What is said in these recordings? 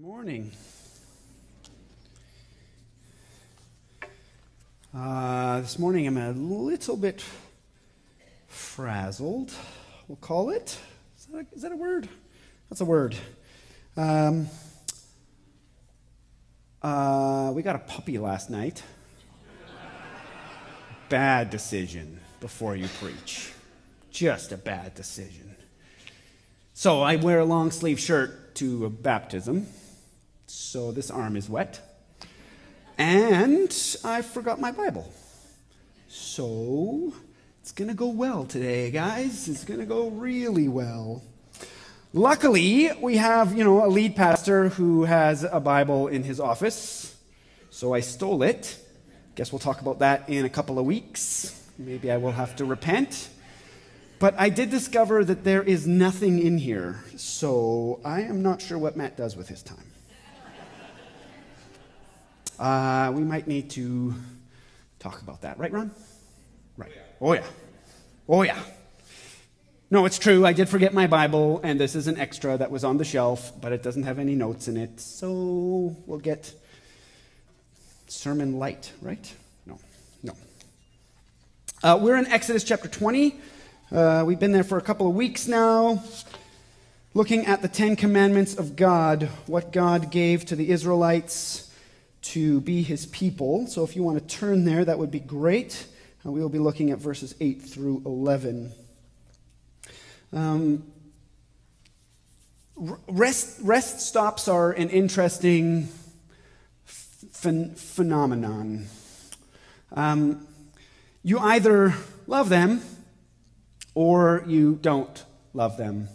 morning. Uh, this morning I'm a little bit frazzled, we'll call it. Is that a, is that a word? That's a word. Um, uh, we got a puppy last night. bad decision before you preach. Just a bad decision. So I wear a long sleeve shirt to a baptism. So this arm is wet. And I forgot my Bible. So it's going to go well today, guys. It's going to go really well. Luckily, we have, you know, a lead pastor who has a Bible in his office. So I stole it. Guess we'll talk about that in a couple of weeks. Maybe I will have to repent. But I did discover that there is nothing in here. So I am not sure what Matt does with his time. Uh, we might need to talk about that. Right, Ron? Right. Oh, yeah. Oh, yeah. No, it's true. I did forget my Bible, and this is an extra that was on the shelf, but it doesn't have any notes in it. So we'll get sermon light, right? No, no. Uh, we're in Exodus chapter 20. Uh, we've been there for a couple of weeks now, looking at the Ten Commandments of God, what God gave to the Israelites to be his people. So if you want to turn there, that would be great. Uh, we will be looking at verses 8 through 11. Um, rest, rest stops are an interesting ph- phenomenon. Um, you either love them or you don't love them.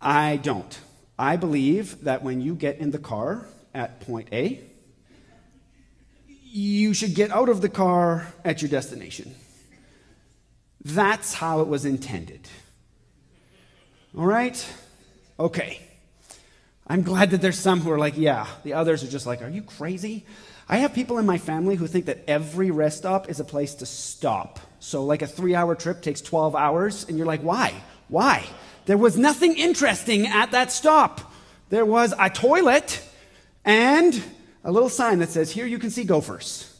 I don't. I believe that when you get in the car at point A, you should get out of the car at your destination. That's how it was intended. All right? Okay. I'm glad that there's some who are like, yeah. The others are just like, are you crazy? I have people in my family who think that every rest stop is a place to stop. So, like a three hour trip takes 12 hours, and you're like, why? Why? There was nothing interesting at that stop. There was a toilet and a little sign that says, Here you can see gophers.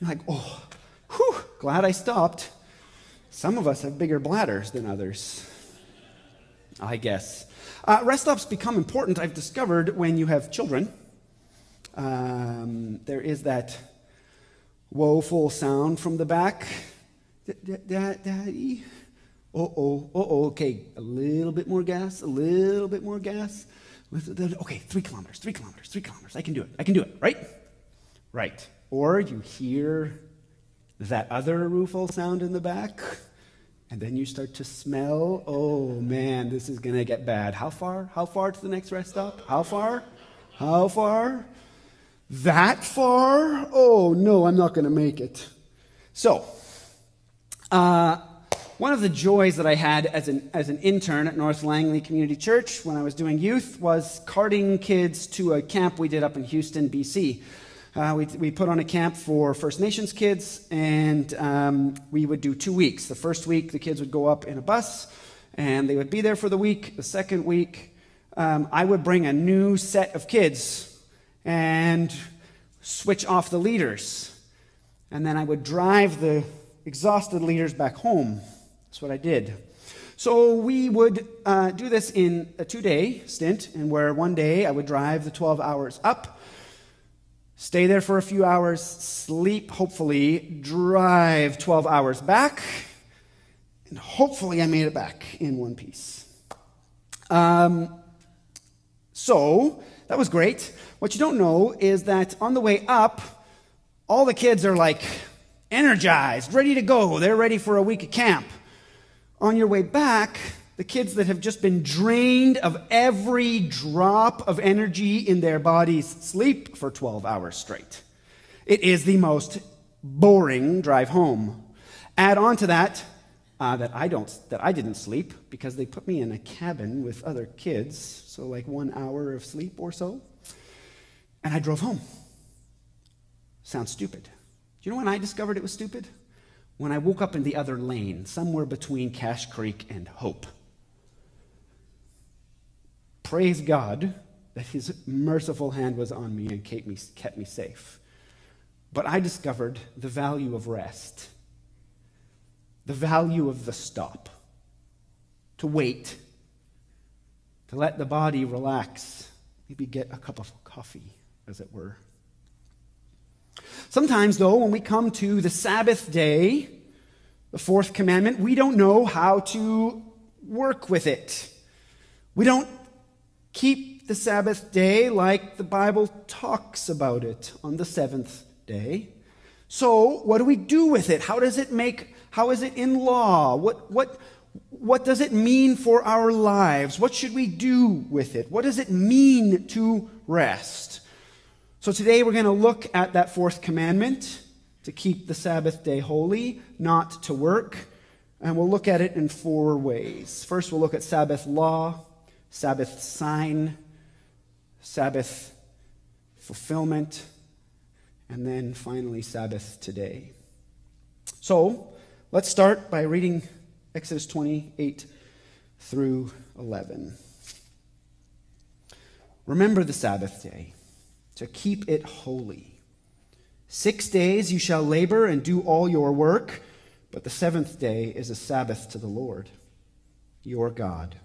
You're like, Oh, whew, glad I stopped. Some of us have bigger bladders than others, I guess. Uh, rest stops become important, I've discovered, when you have children. Um, there is that woeful sound from the back. Daddy? Oh, oh, oh, oh, okay. A little bit more gas, a little bit more gas. Okay, three kilometers, three kilometers, three kilometers. I can do it. I can do it, right? Right. Or you hear that other rueful sound in the back, and then you start to smell, oh man, this is going to get bad. How far? How far to the next rest stop? How far? How far? That far? Oh no, I'm not going to make it. So, uh, one of the joys that I had as an, as an intern at North Langley Community Church when I was doing youth was carting kids to a camp we did up in Houston, BC. Uh, we, we put on a camp for First Nations kids, and um, we would do two weeks. The first week, the kids would go up in a bus, and they would be there for the week. The second week, um, I would bring a new set of kids and switch off the leaders. And then I would drive the exhausted leaders back home. That's what I did. So we would uh, do this in a two day stint, and where one day I would drive the 12 hours up, stay there for a few hours, sleep, hopefully, drive 12 hours back, and hopefully I made it back in one piece. Um, so that was great. What you don't know is that on the way up, all the kids are like energized, ready to go. They're ready for a week of camp. On your way back, the kids that have just been drained of every drop of energy in their bodies sleep for 12 hours straight. It is the most boring drive home. Add on to that uh, that I don't that I didn't sleep because they put me in a cabin with other kids, so like one hour of sleep or so, and I drove home. Sounds stupid. Do you know when I discovered it was stupid? When I woke up in the other lane, somewhere between Cache Creek and Hope. Praise God, that his merciful hand was on me and kept me, kept me safe. But I discovered the value of rest, the value of the stop, to wait, to let the body relax, maybe get a cup of coffee, as it were. Sometimes, though, when we come to the Sabbath day, the fourth commandment, we don't know how to work with it. We don't keep the Sabbath day like the Bible talks about it on the seventh day. So, what do we do with it? How does it make, how is it in law? What, what, what does it mean for our lives? What should we do with it? What does it mean to rest? So, today we're going to look at that fourth commandment to keep the Sabbath day holy, not to work. And we'll look at it in four ways. First, we'll look at Sabbath law, Sabbath sign, Sabbath fulfillment, and then finally, Sabbath today. So, let's start by reading Exodus 28 through 11. Remember the Sabbath day to keep it holy. Six days you shall labor and do all your work, but the seventh day is a Sabbath to the Lord, your God.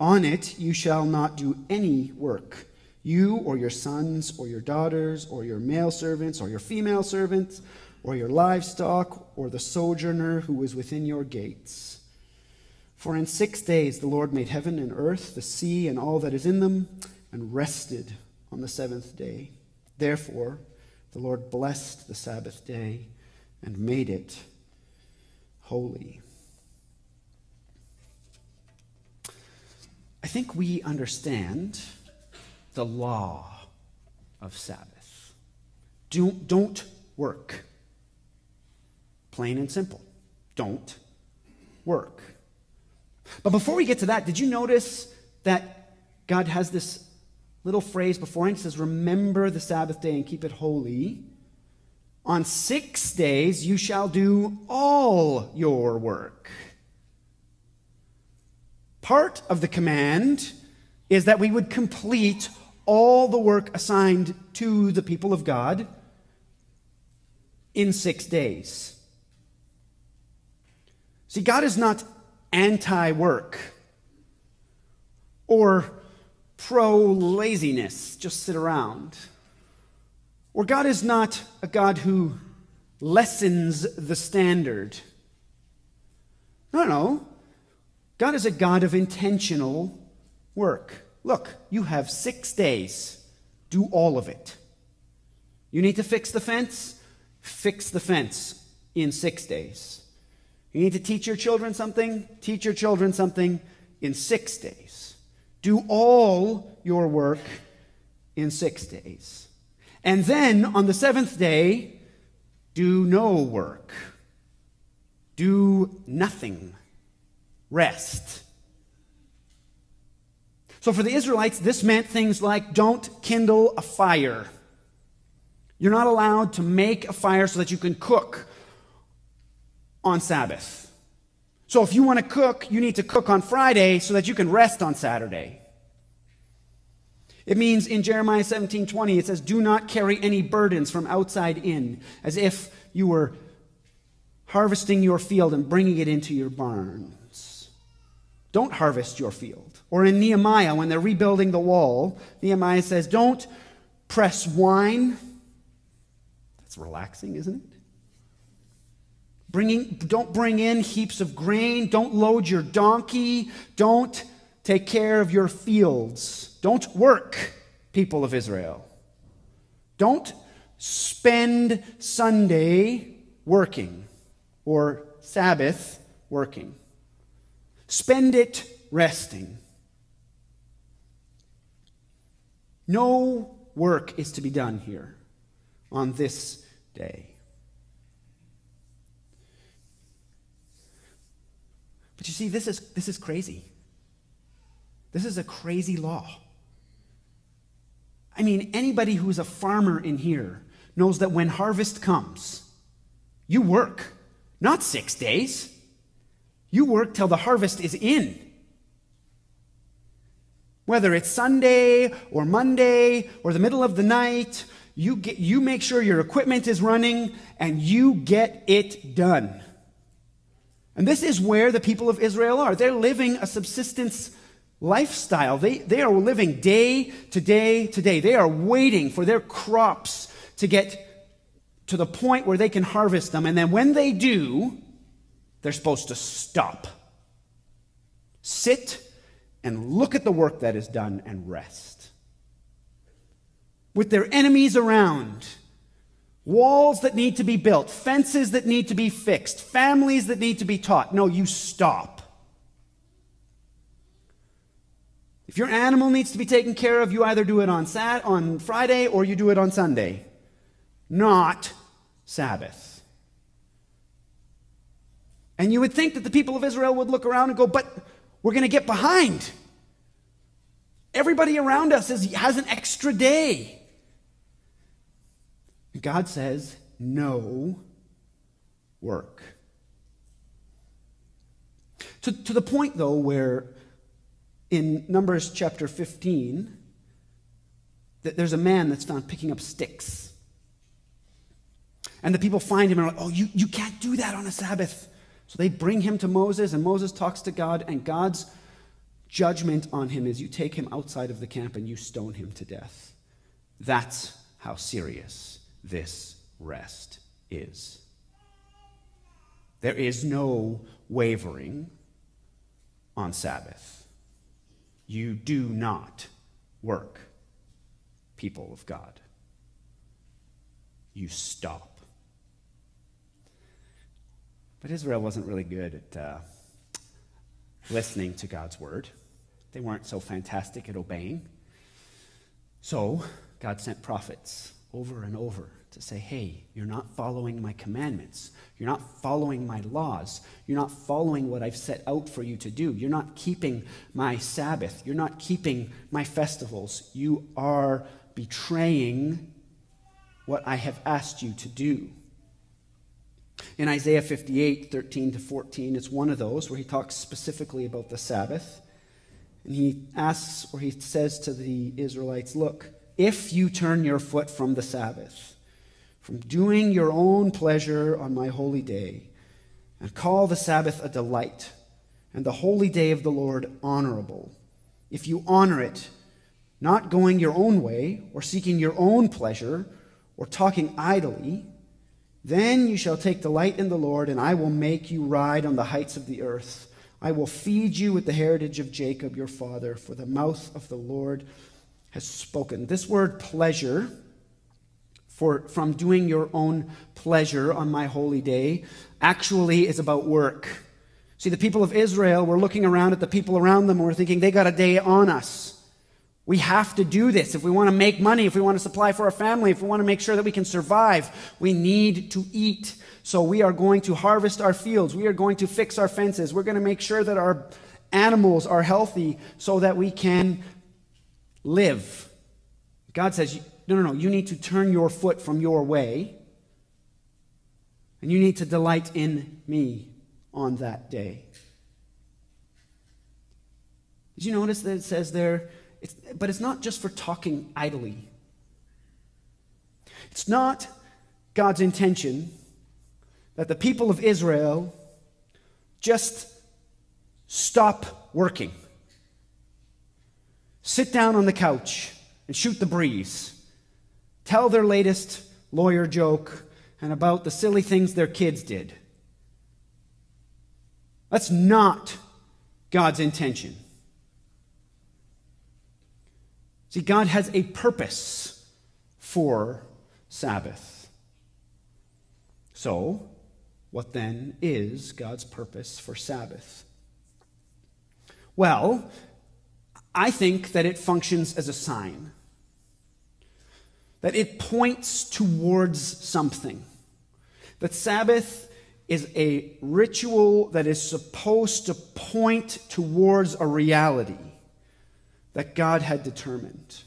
On it you shall not do any work you or your sons or your daughters or your male servants or your female servants or your livestock or the sojourner who is within your gates. For in six days the Lord made heaven and earth, the sea and all that is in them, and rested on the seventh day. Therefore, the Lord blessed the Sabbath day and made it holy. I think we understand the law of Sabbath. Don't, don't work. Plain and simple. Don't work. But before we get to that, did you notice that God has this little phrase before He says, Remember the Sabbath day and keep it holy. On six days you shall do all your work. Part of the command is that we would complete all the work assigned to the people of God in six days. See, God is not anti work or pro laziness, just sit around. Or God is not a God who lessens the standard. No, no. God is a God of intentional work. Look, you have six days. Do all of it. You need to fix the fence? Fix the fence in six days. You need to teach your children something? Teach your children something in six days. Do all your work in six days. And then on the seventh day, do no work. Do nothing. Rest. So for the Israelites, this meant things like don't kindle a fire. You're not allowed to make a fire so that you can cook on Sabbath. So if you want to cook, you need to cook on Friday so that you can rest on Saturday. It means in Jeremiah 17:20 it says do not carry any burdens from outside in as if you were harvesting your field and bringing it into your barns. Don't harvest your field. Or in Nehemiah, when they're rebuilding the wall, Nehemiah says, Don't press wine. That's relaxing, isn't it? Bringing, don't bring in heaps of grain. Don't load your donkey. Don't take care of your fields. Don't work, people of Israel. Don't spend Sunday working or Sabbath working. Spend it resting. No work is to be done here on this day. But you see, this is, this is crazy. This is a crazy law. I mean, anybody who's a farmer in here knows that when harvest comes, you work, not six days. You work till the harvest is in. Whether it's Sunday or Monday or the middle of the night, you, get, you make sure your equipment is running and you get it done. And this is where the people of Israel are. They're living a subsistence lifestyle. They, they are living day to day to day. They are waiting for their crops to get to the point where they can harvest them. And then when they do, they're supposed to stop, sit, and look at the work that is done and rest. With their enemies around, walls that need to be built, fences that need to be fixed, families that need to be taught. No, you stop. If your animal needs to be taken care of, you either do it on Sat on Friday or you do it on Sunday. Not Sabbath. And you would think that the people of Israel would look around and go, but we're going to get behind. Everybody around us is, has an extra day. God says, no work. To, to the point, though, where in Numbers chapter 15, that there's a man that's found picking up sticks. And the people find him and are like, oh, you, you can't do that on a Sabbath. So they bring him to Moses, and Moses talks to God, and God's judgment on him is you take him outside of the camp and you stone him to death. That's how serious this rest is. There is no wavering on Sabbath. You do not work, people of God. You stop. But Israel wasn't really good at uh, listening to God's word. They weren't so fantastic at obeying. So God sent prophets over and over to say, hey, you're not following my commandments. You're not following my laws. You're not following what I've set out for you to do. You're not keeping my Sabbath. You're not keeping my festivals. You are betraying what I have asked you to do. In Isaiah 58, 13 to 14, it's one of those where he talks specifically about the Sabbath. And he asks, or he says to the Israelites, Look, if you turn your foot from the Sabbath, from doing your own pleasure on my holy day, and call the Sabbath a delight, and the holy day of the Lord honorable, if you honor it, not going your own way, or seeking your own pleasure, or talking idly, then you shall take delight in the Lord, and I will make you ride on the heights of the earth. I will feed you with the heritage of Jacob your father, for the mouth of the Lord has spoken. This word pleasure, for, from doing your own pleasure on my holy day, actually is about work. See, the people of Israel were looking around at the people around them and were thinking, they got a day on us. We have to do this. If we want to make money, if we want to supply for our family, if we want to make sure that we can survive, we need to eat. So we are going to harvest our fields. We are going to fix our fences. We're going to make sure that our animals are healthy so that we can live. God says, no, no, no, you need to turn your foot from your way, and you need to delight in me on that day. Did you notice that it says there, it's, but it's not just for talking idly. It's not God's intention that the people of Israel just stop working sit down on the couch and shoot the breeze, tell their latest lawyer joke and about the silly things their kids did. That's not God's intention. See, God has a purpose for Sabbath. So, what then is God's purpose for Sabbath? Well, I think that it functions as a sign, that it points towards something. That Sabbath is a ritual that is supposed to point towards a reality that God had determined.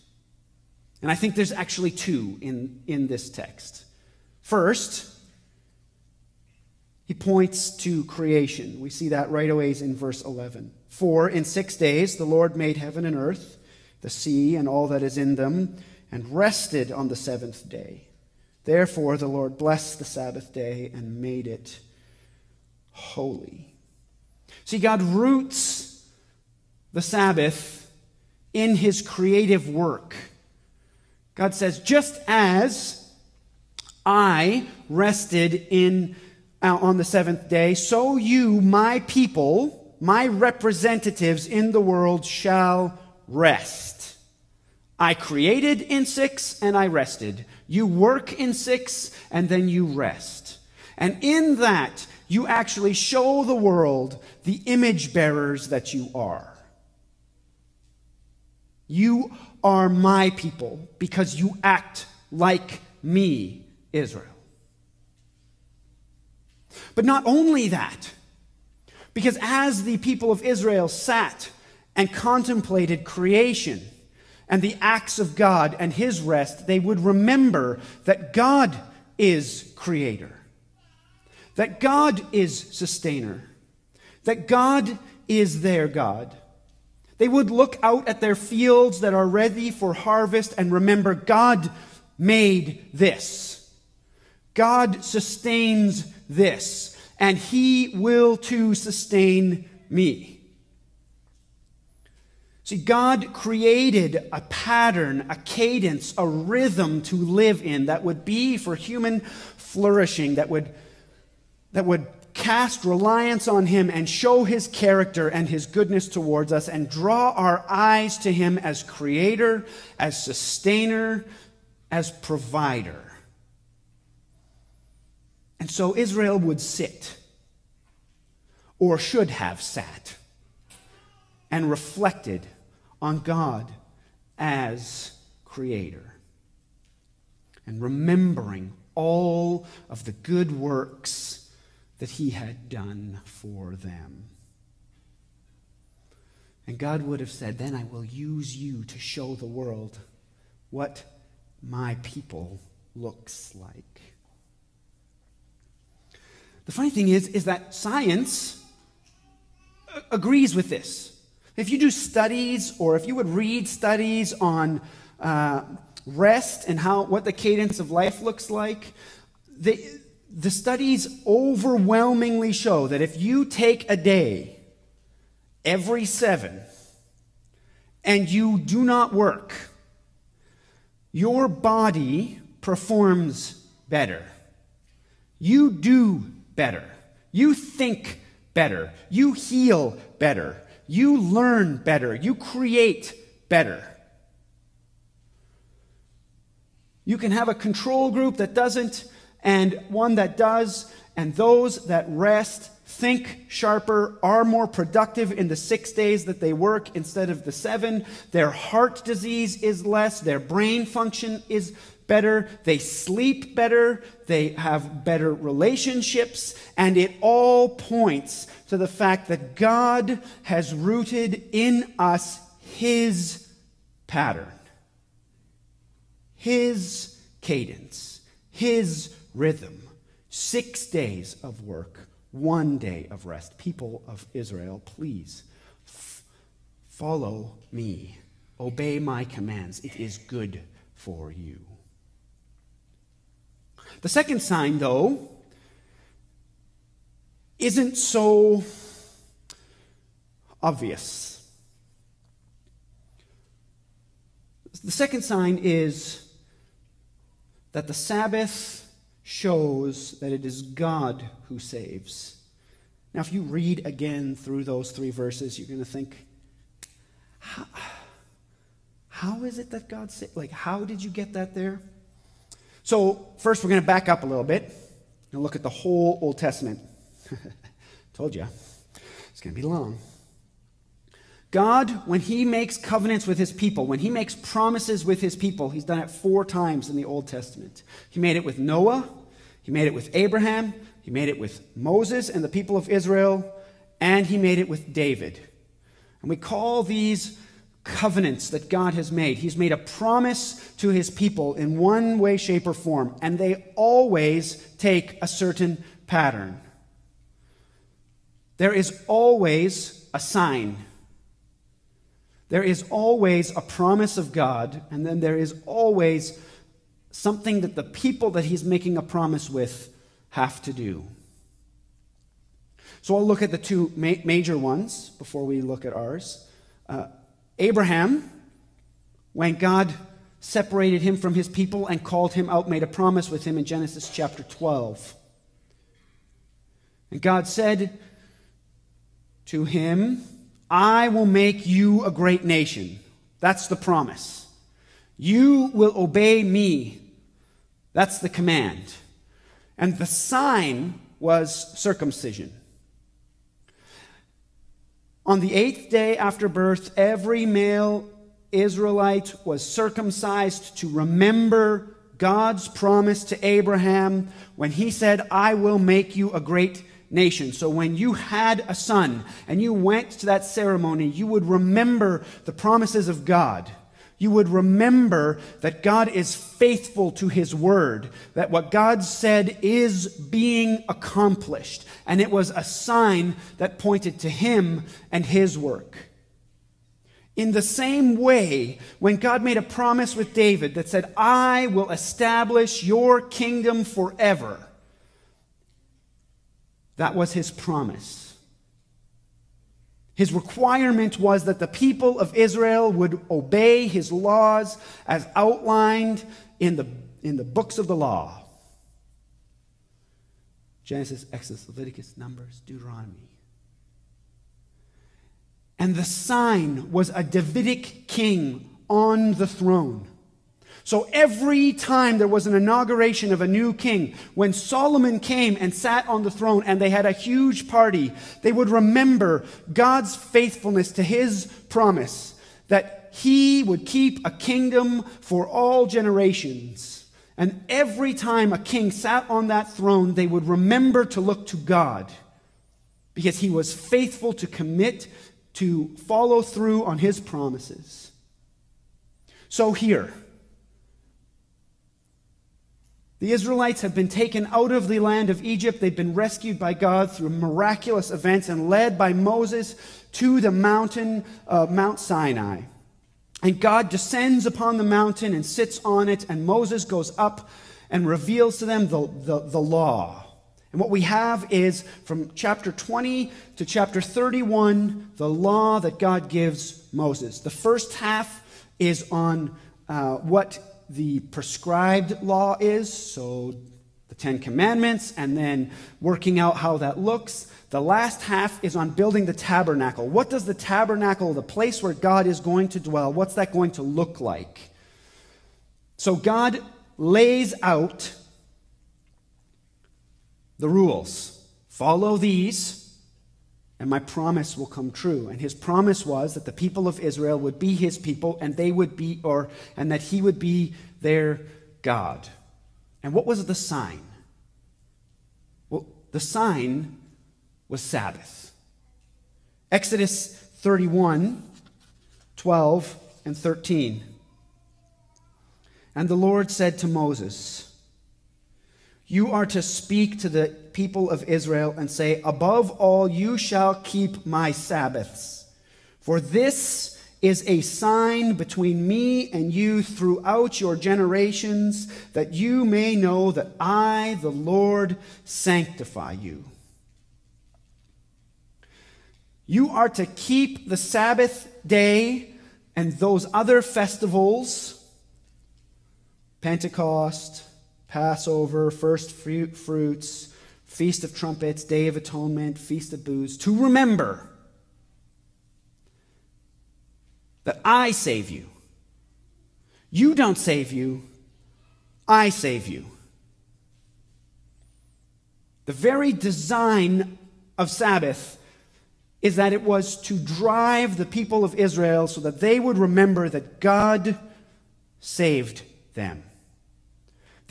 And I think there's actually two in, in this text. First, he points to creation. We see that right away in verse 11. For in six days the Lord made heaven and earth, the sea and all that is in them, and rested on the seventh day. Therefore, the Lord blessed the Sabbath day and made it holy. See, God roots the Sabbath in his creative work. God says, just as I rested in, uh, on the seventh day, so you, my people, my representatives in the world, shall rest. I created in six and I rested. You work in six and then you rest. And in that, you actually show the world the image bearers that you are. You are my people because you act like me, Israel. But not only that, because as the people of Israel sat and contemplated creation and the acts of God and his rest, they would remember that God is creator, that God is sustainer, that God is their God. They would look out at their fields that are ready for harvest and remember God made this. God sustains this, and He will too sustain me. See, God created a pattern, a cadence, a rhythm to live in that would be for human flourishing, that would, that would cast reliance on Him and show His character and His goodness towards us and draw our eyes to Him as Creator, as Sustainer, as Provider. And so Israel would sit, or should have sat, and reflected on God as Creator. And remembering all of the good works that He had done for them. And God would have said, Then I will use you to show the world what my people looks like. The funny thing is, is that science agrees with this. If you do studies, or if you would read studies on uh, rest and how what the cadence of life looks like, the studies overwhelmingly show that if you take a day every seven and you do not work, your body performs better. You do better. You think better. You heal better. You learn better. You create better. You can have a control group that doesn't and one that does, and those that rest think sharper, are more productive in the six days that they work instead of the seven. Their heart disease is less, their brain function is better, they sleep better, they have better relationships, and it all points to the fact that God has rooted in us His pattern, His cadence, His rhythm. Six days of work, one day of rest. People of Israel, please f- follow me. Obey my commands. It is good for you. The second sign, though, isn't so obvious. The second sign is that the Sabbath shows that it is God who saves. Now, if you read again through those three verses, you're going to think, how, how is it that God saved? Like, how did you get that there? So, first, we're going to back up a little bit and look at the whole Old Testament. Told you, it's going to be long. God, when He makes covenants with His people, when He makes promises with His people, He's done it four times in the Old Testament. He made it with Noah, He made it with Abraham, He made it with Moses and the people of Israel, and He made it with David. And we call these covenants that God has made. He's made a promise to his people in one way, shape, or form, and they always take a certain pattern. There is always a sign. there is always a promise of God, and then there is always something that the people that he's making a promise with have to do. So I'll look at the two ma- major ones before we look at ours. Uh, Abraham, when God separated him from his people and called him out, made a promise with him in Genesis chapter 12. And God said to him, I will make you a great nation. That's the promise. You will obey me. That's the command. And the sign was circumcision. On the eighth day after birth, every male Israelite was circumcised to remember God's promise to Abraham when he said, I will make you a great nation. So when you had a son and you went to that ceremony, you would remember the promises of God. You would remember that God is faithful to his word, that what God said is being accomplished. And it was a sign that pointed to him and his work. In the same way, when God made a promise with David that said, I will establish your kingdom forever, that was his promise. His requirement was that the people of Israel would obey his laws as outlined in the, in the books of the law Genesis, Exodus, Leviticus, Numbers, Deuteronomy. And the sign was a Davidic king on the throne. So every time there was an inauguration of a new king, when Solomon came and sat on the throne and they had a huge party, they would remember God's faithfulness to his promise that he would keep a kingdom for all generations. And every time a king sat on that throne, they would remember to look to God because he was faithful to commit to follow through on his promises. So here, the Israelites have been taken out of the land of Egypt. They've been rescued by God through miraculous events and led by Moses to the mountain, uh, Mount Sinai. And God descends upon the mountain and sits on it, and Moses goes up and reveals to them the, the, the law. And what we have is from chapter 20 to chapter 31, the law that God gives Moses. The first half is on uh, what the prescribed law is, so the Ten Commandments, and then working out how that looks. The last half is on building the tabernacle. What does the tabernacle, the place where God is going to dwell, what's that going to look like? So God lays out the rules. Follow these, and my promise will come true. And his promise was that the people of Israel would be his people, and they would be, or, and that he would be their God. And what was the sign? Well, the sign was Sabbath. Exodus 31, 12, and 13. And the Lord said to Moses, you are to speak to the people of Israel and say, Above all, you shall keep my Sabbaths. For this is a sign between me and you throughout your generations, that you may know that I, the Lord, sanctify you. You are to keep the Sabbath day and those other festivals, Pentecost, Passover, first fruits, Feast of Trumpets, Day of Atonement, Feast of Booths, to remember that I save you. You don't save you, I save you. The very design of Sabbath is that it was to drive the people of Israel so that they would remember that God saved them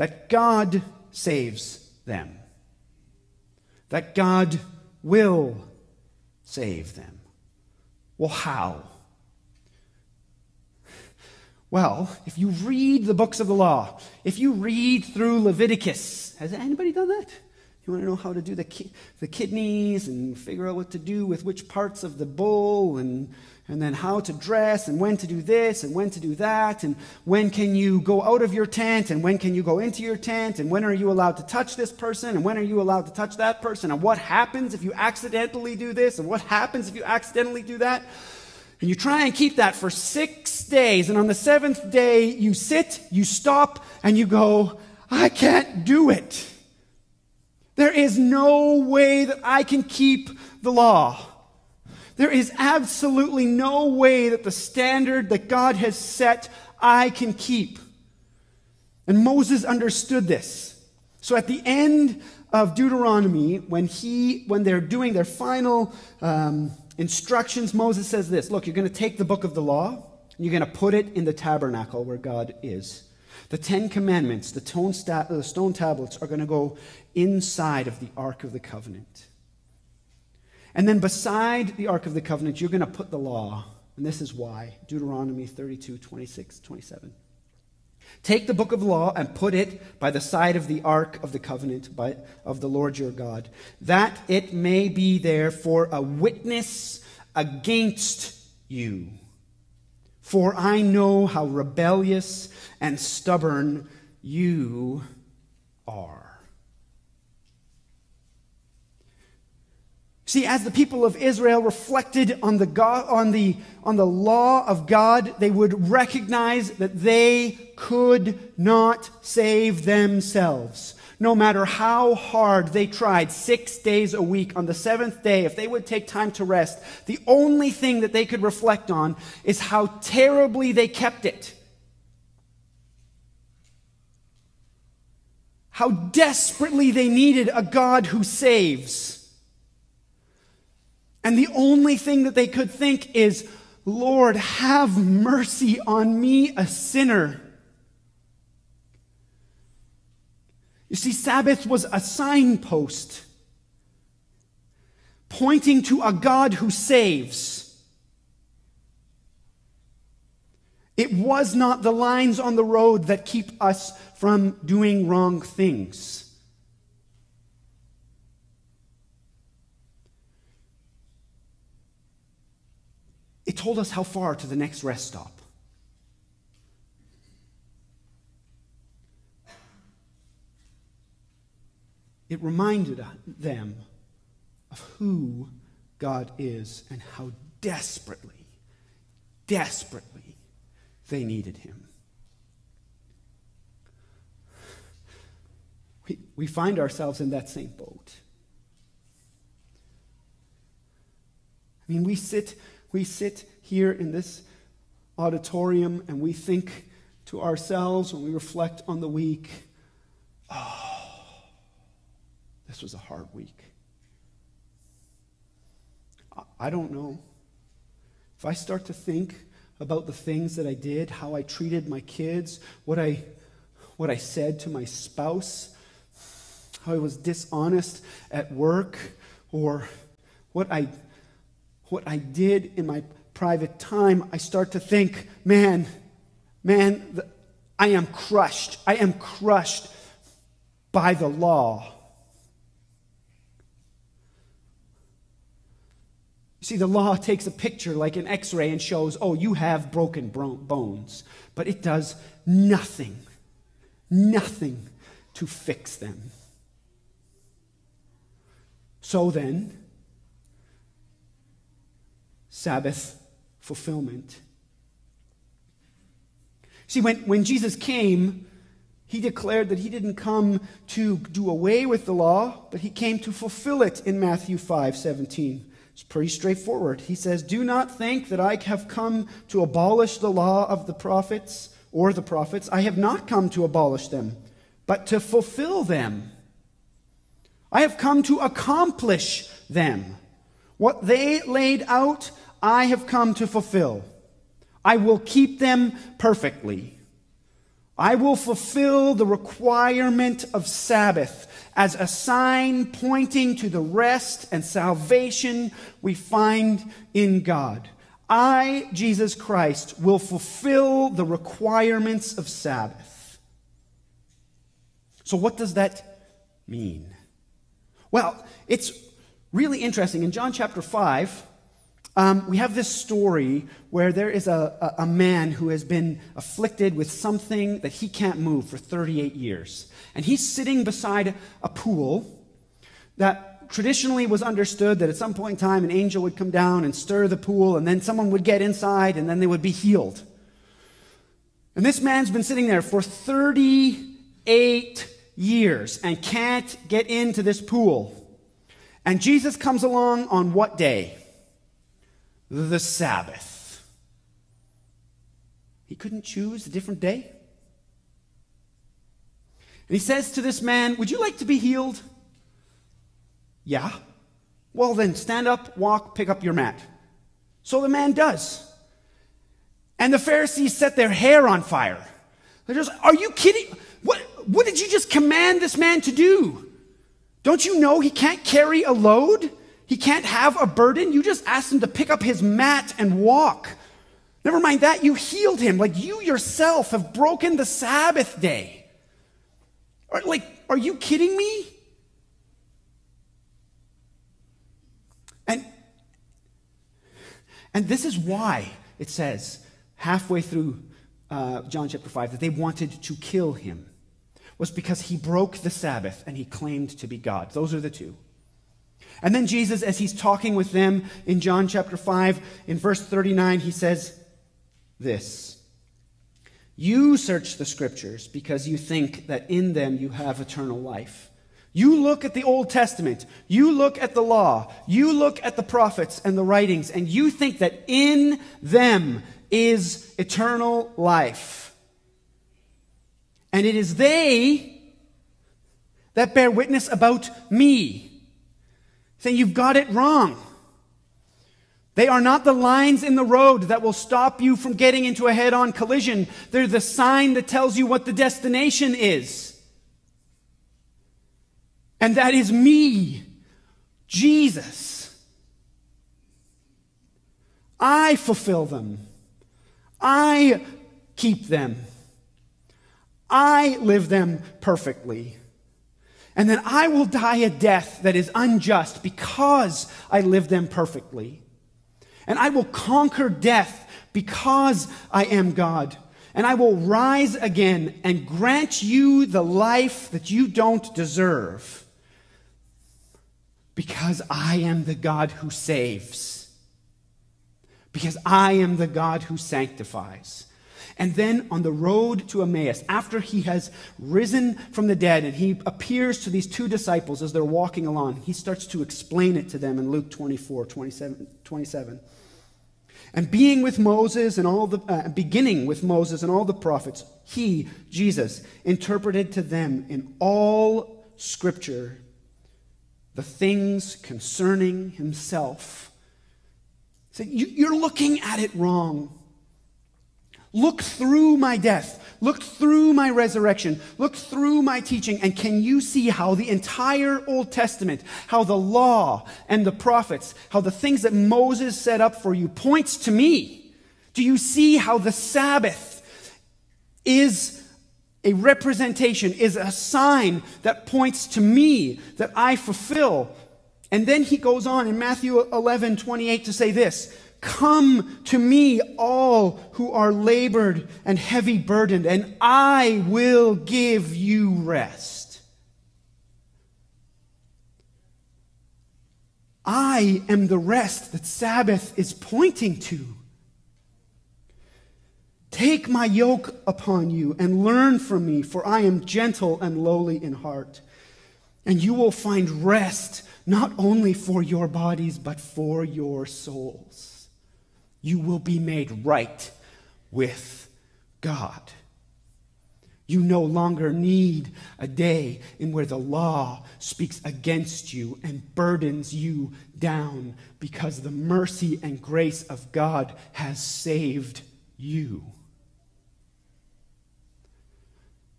that God saves them, that God will save them. Well, how? Well, if you read the books of the law, if you read through Leviticus, has anybody done that? You want to know how to do the, ki- the kidneys and figure out what to do with which parts of the bull and, and then how to dress and when to do this and when to do that and when can you go out of your tent and when can you go into your tent and when are you allowed to touch this person and when are you allowed to touch that person and what happens if you accidentally do this and what happens if you accidentally do that. And you try and keep that for six days. And on the seventh day you sit you stop and you go i can't do it. There is no way that i can keep the law there is absolutely no way that the standard that God has set I can keep. And Moses understood this. So at the end of Deuteronomy, when he, when they're doing their final um, instructions, Moses says this: Look, you're going to take the book of the law, and you're going to put it in the tabernacle where God is. The Ten Commandments, the stone tablets, are going to go inside of the Ark of the Covenant. And then beside the Ark of the Covenant, you're going to put the law. And this is why Deuteronomy 32, 26, 27. Take the book of law and put it by the side of the ark of the covenant by, of the Lord your God, that it may be there for a witness against you. For I know how rebellious and stubborn you are. See, as the people of Israel reflected on the, God, on, the, on the law of God, they would recognize that they could not save themselves. No matter how hard they tried, six days a week, on the seventh day, if they would take time to rest, the only thing that they could reflect on is how terribly they kept it. How desperately they needed a God who saves. And the only thing that they could think is, Lord, have mercy on me, a sinner. You see, Sabbath was a signpost pointing to a God who saves. It was not the lines on the road that keep us from doing wrong things. It told us how far to the next rest stop. It reminded them of who God is and how desperately, desperately they needed Him. We, we find ourselves in that same boat. I mean, we sit we sit here in this auditorium and we think to ourselves when we reflect on the week, oh, this was a hard week. I don't know. If I start to think about the things that I did, how I treated my kids, what I, what I said to my spouse, how I was dishonest at work, or what I what I did in my private time, I start to think, man, man, the, I am crushed. I am crushed by the law. See, the law takes a picture like an x ray and shows, oh, you have broken bones. But it does nothing, nothing to fix them. So then, Sabbath fulfillment. See, when, when Jesus came, he declared that he didn't come to do away with the law, but he came to fulfill it in Matthew 5 17. It's pretty straightforward. He says, Do not think that I have come to abolish the law of the prophets or the prophets. I have not come to abolish them, but to fulfill them. I have come to accomplish them. What they laid out, I have come to fulfill. I will keep them perfectly. I will fulfill the requirement of Sabbath as a sign pointing to the rest and salvation we find in God. I, Jesus Christ, will fulfill the requirements of Sabbath. So, what does that mean? Well, it's really interesting. In John chapter 5, um, we have this story where there is a, a, a man who has been afflicted with something that he can't move for 38 years. And he's sitting beside a pool that traditionally was understood that at some point in time an angel would come down and stir the pool, and then someone would get inside and then they would be healed. And this man's been sitting there for 38 years and can't get into this pool. And Jesus comes along on what day? The Sabbath. He couldn't choose a different day. And he says to this man, Would you like to be healed? Yeah. Well, then stand up, walk, pick up your mat. So the man does. And the Pharisees set their hair on fire. They're just, Are you kidding? What, what did you just command this man to do? Don't you know he can't carry a load? He can't have a burden? You just asked him to pick up his mat and walk. Never mind that, you healed him. Like you yourself have broken the Sabbath day. Like, are you kidding me? And, and this is why it says halfway through uh, John chapter 5 that they wanted to kill him was because he broke the Sabbath and he claimed to be God. Those are the two. And then Jesus, as he's talking with them in John chapter 5, in verse 39, he says this You search the scriptures because you think that in them you have eternal life. You look at the Old Testament, you look at the law, you look at the prophets and the writings, and you think that in them is eternal life. And it is they that bear witness about me, saying, You've got it wrong. They are not the lines in the road that will stop you from getting into a head on collision. They're the sign that tells you what the destination is. And that is me, Jesus. I fulfill them, I keep them. I live them perfectly. And then I will die a death that is unjust because I live them perfectly. And I will conquer death because I am God. And I will rise again and grant you the life that you don't deserve because I am the God who saves. Because I am the God who sanctifies. And then on the road to Emmaus, after he has risen from the dead and he appears to these two disciples as they're walking along, he starts to explain it to them in Luke 24, 27. 27. And being with Moses and all the, uh, beginning with Moses and all the prophets, he, Jesus, interpreted to them in all scripture the things concerning himself. He said, You're looking at it wrong. Look through my death. Look through my resurrection. Look through my teaching. And can you see how the entire Old Testament, how the law and the prophets, how the things that Moses set up for you points to me? Do you see how the Sabbath is a representation, is a sign that points to me that I fulfill? And then he goes on in Matthew 11, 28 to say this Come to me, all who are labored and heavy burdened, and I will give you rest. I am the rest that Sabbath is pointing to. Take my yoke upon you and learn from me, for I am gentle and lowly in heart. And you will find rest not only for your bodies, but for your souls you will be made right with God. You no longer need a day in where the law speaks against you and burdens you down because the mercy and grace of God has saved you.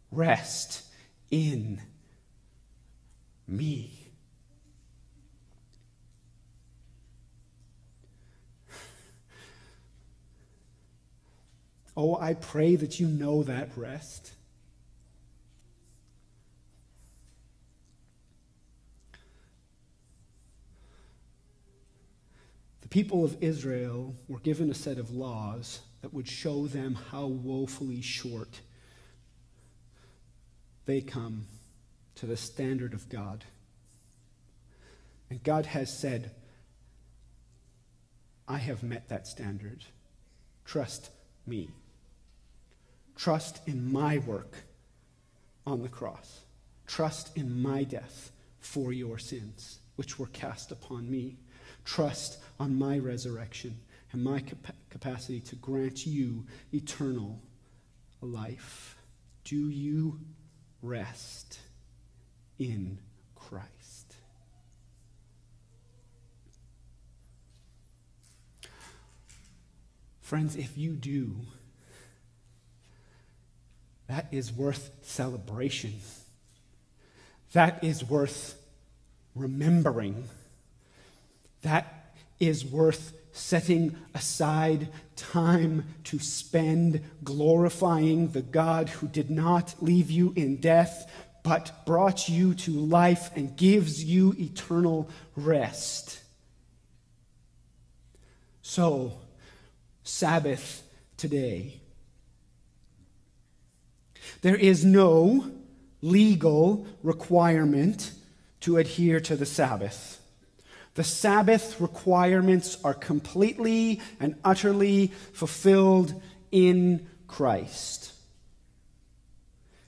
Rest in me. Oh, I pray that you know that rest. The people of Israel were given a set of laws that would show them how woefully short they come to the standard of God. And God has said, I have met that standard. Trust me. Trust in my work on the cross. Trust in my death for your sins, which were cast upon me. Trust on my resurrection and my cap- capacity to grant you eternal life. Do you rest in Christ? Friends, if you do, that is worth celebration. That is worth remembering. That is worth setting aside time to spend glorifying the God who did not leave you in death, but brought you to life and gives you eternal rest. So, Sabbath today. There is no legal requirement to adhere to the Sabbath. The Sabbath requirements are completely and utterly fulfilled in Christ.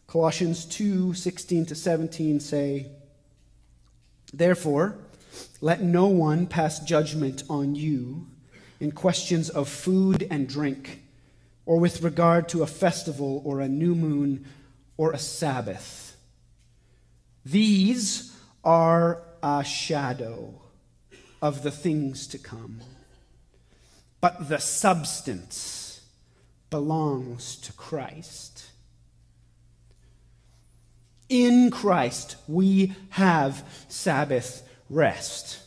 Colossians 2 16 to 17 say, Therefore, let no one pass judgment on you in questions of food and drink, or with regard to a festival or a new moon or a Sabbath. These are a shadow of the things to come. But the substance belongs to Christ. In Christ, we have Sabbath rest.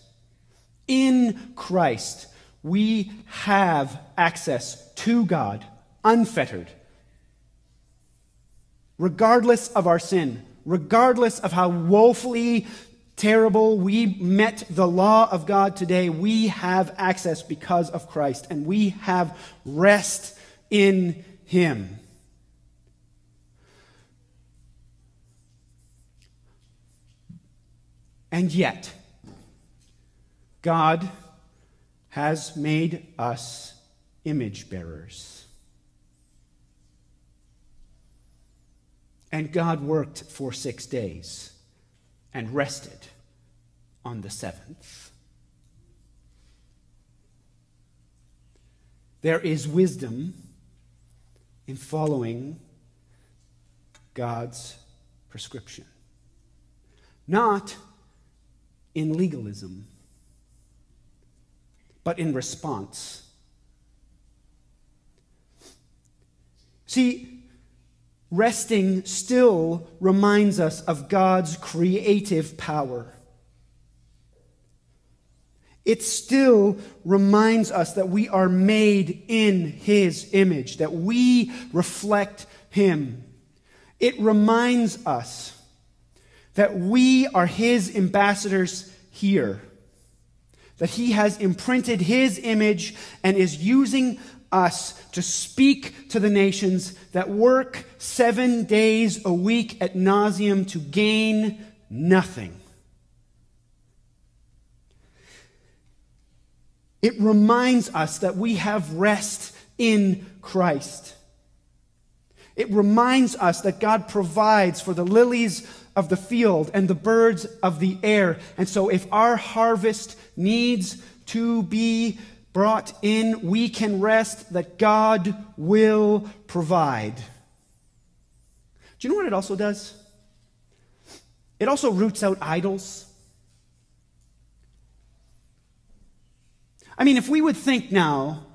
In Christ, we have access to God unfettered, regardless of our sin, regardless of how woefully terrible. We met the law of God today. We have access because of Christ, and we have rest in Him. And yet, God has made us image bearers. And God worked for six days and rested on the seventh. There is wisdom in following God's prescription, not in legalism, but in response. See, resting still reminds us of God's creative power. It still reminds us that we are made in His image, that we reflect Him. It reminds us that we are His ambassadors here, that He has imprinted His image and is using us to speak to the nations that work seven days a week at nauseum to gain nothing. It reminds us that we have rest in Christ. It reminds us that God provides for the lilies of the field and the birds of the air. And so, if our harvest needs to be brought in, we can rest that God will provide. Do you know what it also does? It also roots out idols. I mean, if we would think now,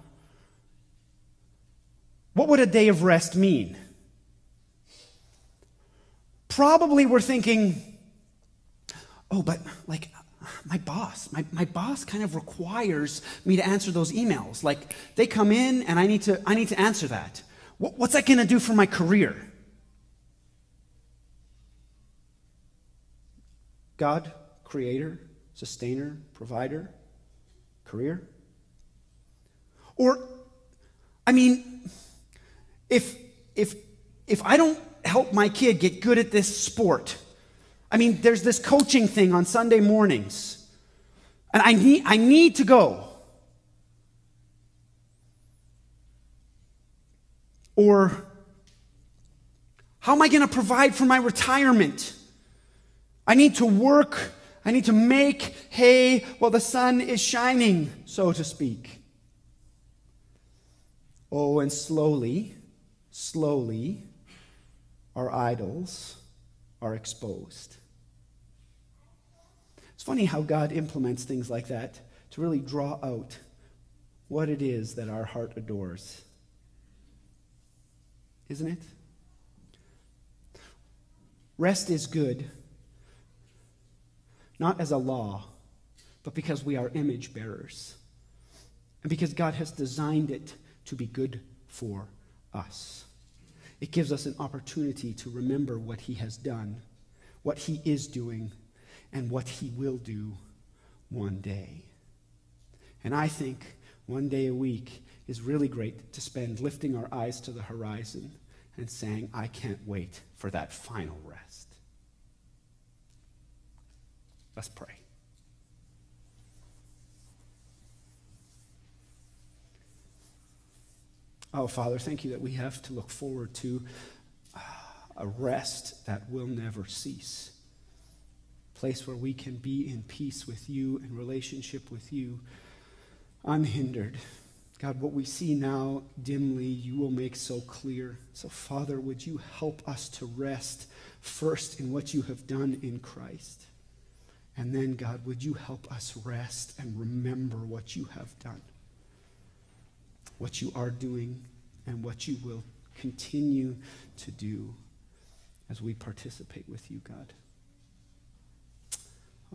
what would a day of rest mean? Probably we're thinking, oh, but like my boss, my, my boss kind of requires me to answer those emails. Like they come in and I need to, I need to answer that. What, what's that going to do for my career? God, creator, sustainer, provider, career? Or, I mean, if, if, if I don't help my kid get good at this sport, I mean, there's this coaching thing on Sunday mornings, and I need, I need to go. Or, how am I going to provide for my retirement? I need to work. I need to make hay while the sun is shining, so to speak. Oh, and slowly, slowly, our idols are exposed. It's funny how God implements things like that to really draw out what it is that our heart adores. Isn't it? Rest is good, not as a law, but because we are image bearers. And because God has designed it to be good for us. It gives us an opportunity to remember what He has done, what He is doing, and what He will do one day. And I think one day a week is really great to spend lifting our eyes to the horizon and saying, I can't wait for that final rest. Let's pray. Oh, Father, thank you that we have to look forward to uh, a rest that will never cease. Place where we can be in peace with you and relationship with you, unhindered. God, what we see now dimly, you will make so clear. So, Father, would you help us to rest first in what you have done in Christ? And then, God, would you help us rest and remember what you have done? what you are doing, and what you will continue to do as we participate with you, God.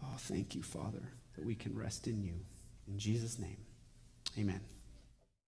Oh, thank you, Father, that we can rest in you. In Jesus' name, amen.